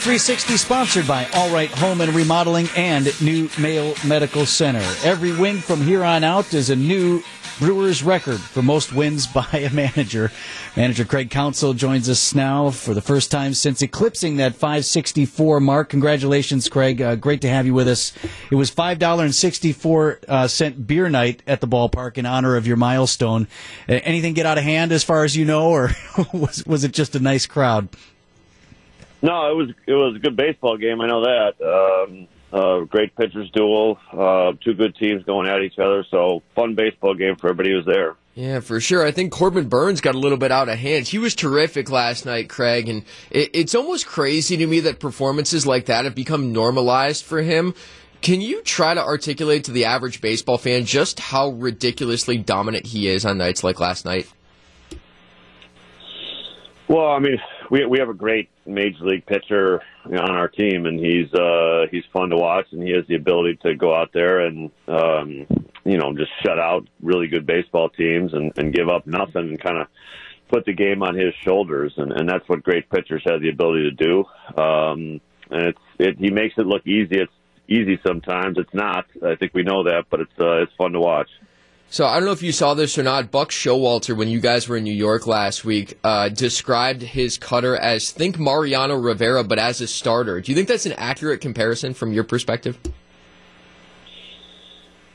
360 sponsored by All Right Home and Remodeling and New Mayo Medical Center. Every win from here on out is a new Brewers record for most wins by a manager. Manager Craig Counsell joins us now for the first time since eclipsing that 564 mark. Congratulations, Craig. Uh, great to have you with us. It was $5.64 uh, cent beer night at the ballpark in honor of your milestone. Uh, anything get out of hand as far as you know, or was, was it just a nice crowd? No, it was it was a good baseball game. I know that. Um, uh, great pitchers duel, uh, two good teams going at each other. So fun baseball game for everybody who's there. Yeah, for sure. I think Corbin Burnes got a little bit out of hand. He was terrific last night, Craig, and it, it's almost crazy to me that performances like that have become normalized for him. Can you try to articulate to the average baseball fan just how ridiculously dominant he is on nights like last night? Well, I mean, we we have a great major league pitcher on our team, and he's uh, he's fun to watch, and he has the ability to go out there and um, you know just shut out really good baseball teams and, and give up nothing and kind of put the game on his shoulders, and, and that's what great pitchers have the ability to do. Um, and it's it, he makes it look easy. It's easy sometimes. It's not. I think we know that, but it's uh, it's fun to watch. So I don't know if you saw this or not. Buck Showalter, when you guys were in New York last week, uh, described his cutter as think Mariano Rivera, but as a starter. Do you think that's an accurate comparison from your perspective?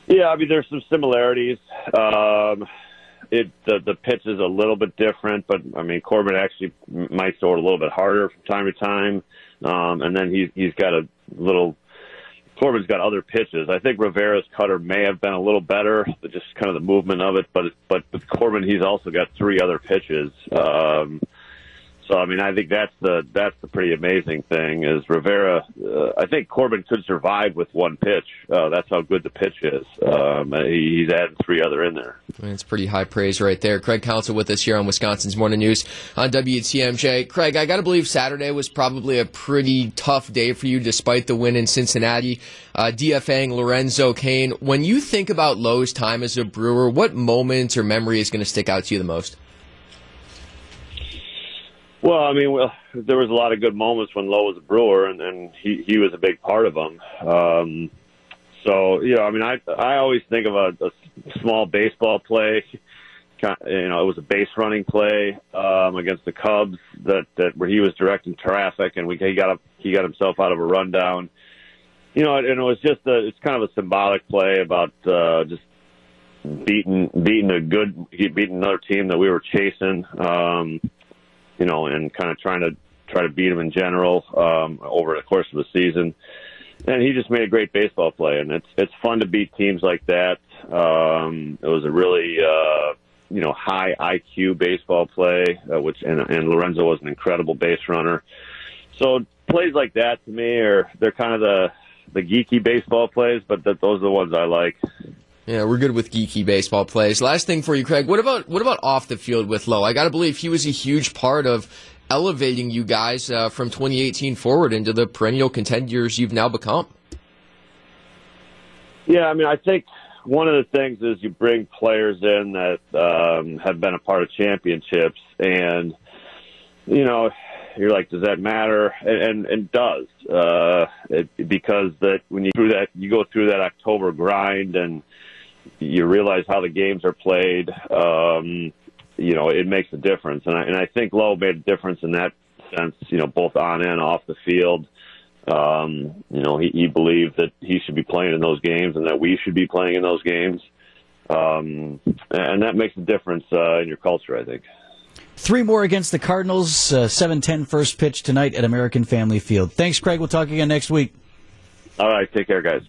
Yeah, I mean, there's some similarities. Um, it the the pitch is a little bit different, but I mean, Corbin actually might throw it a little bit harder from time to time, um, and then he's he's got a little Corbin's got other pitches. I think Rivera's cutter may have been a little better, just kind of the movement of it. But but with Corbin, he's also got three other pitches. Um, so I mean, I think that's the that's the pretty amazing thing is Rivera. Uh, I think Corbin could survive with one pitch. Uh, that's how good the pitch is. Um, he, he's added three other in there. It's pretty high praise right there. Craig Counsell with us here on Wisconsin's Morning News on WTMJ. Craig, I got to believe Saturday was probably a pretty tough day for you, despite the win in Cincinnati, uh, DFAing Lorenzo Cain. When you think about Lowe's time as a Brewer, what moment or memory is going to stick out to you the most? Well, I mean, well, there was a lot of good moments when Lowe was a Brewer, and, and he he was a big part of them. Um, so, you know, I mean, I I always think of a, a small baseball play. You know, it was a base running play um, against the Cubs that that where he was directing traffic, and we he got up he got himself out of a rundown. You know, and it was just a it's kind of a symbolic play about uh, just beating beating a good beating another team that we were chasing. Um, you know, and kind of trying to try to beat him in general um, over the course of the season. And he just made a great baseball play, and it's it's fun to beat teams like that. Um, it was a really uh, you know high IQ baseball play, uh, which and, and Lorenzo was an incredible base runner. So plays like that to me are they're kind of the the geeky baseball plays, but that, those are the ones I like. Yeah, we're good with geeky baseball plays. Last thing for you, Craig. What about what about off the field with Lowe? I got to believe he was a huge part of elevating you guys uh, from 2018 forward into the perennial contenders you've now become. Yeah, I mean, I think one of the things is you bring players in that um, have been a part of championships, and you know, you're like, does that matter? And and, and does uh, it, because that when you through that you go through that October grind and you realize how the games are played. Um, you know, it makes a difference, and I and I think Lowe made a difference in that sense. You know, both on and off the field. Um, you know, he, he believed that he should be playing in those games, and that we should be playing in those games. Um, and that makes a difference uh, in your culture, I think. Three more against the Cardinals. Uh, 7-10 first pitch tonight at American Family Field. Thanks, Craig. We'll talk again next week. All right. Take care, guys.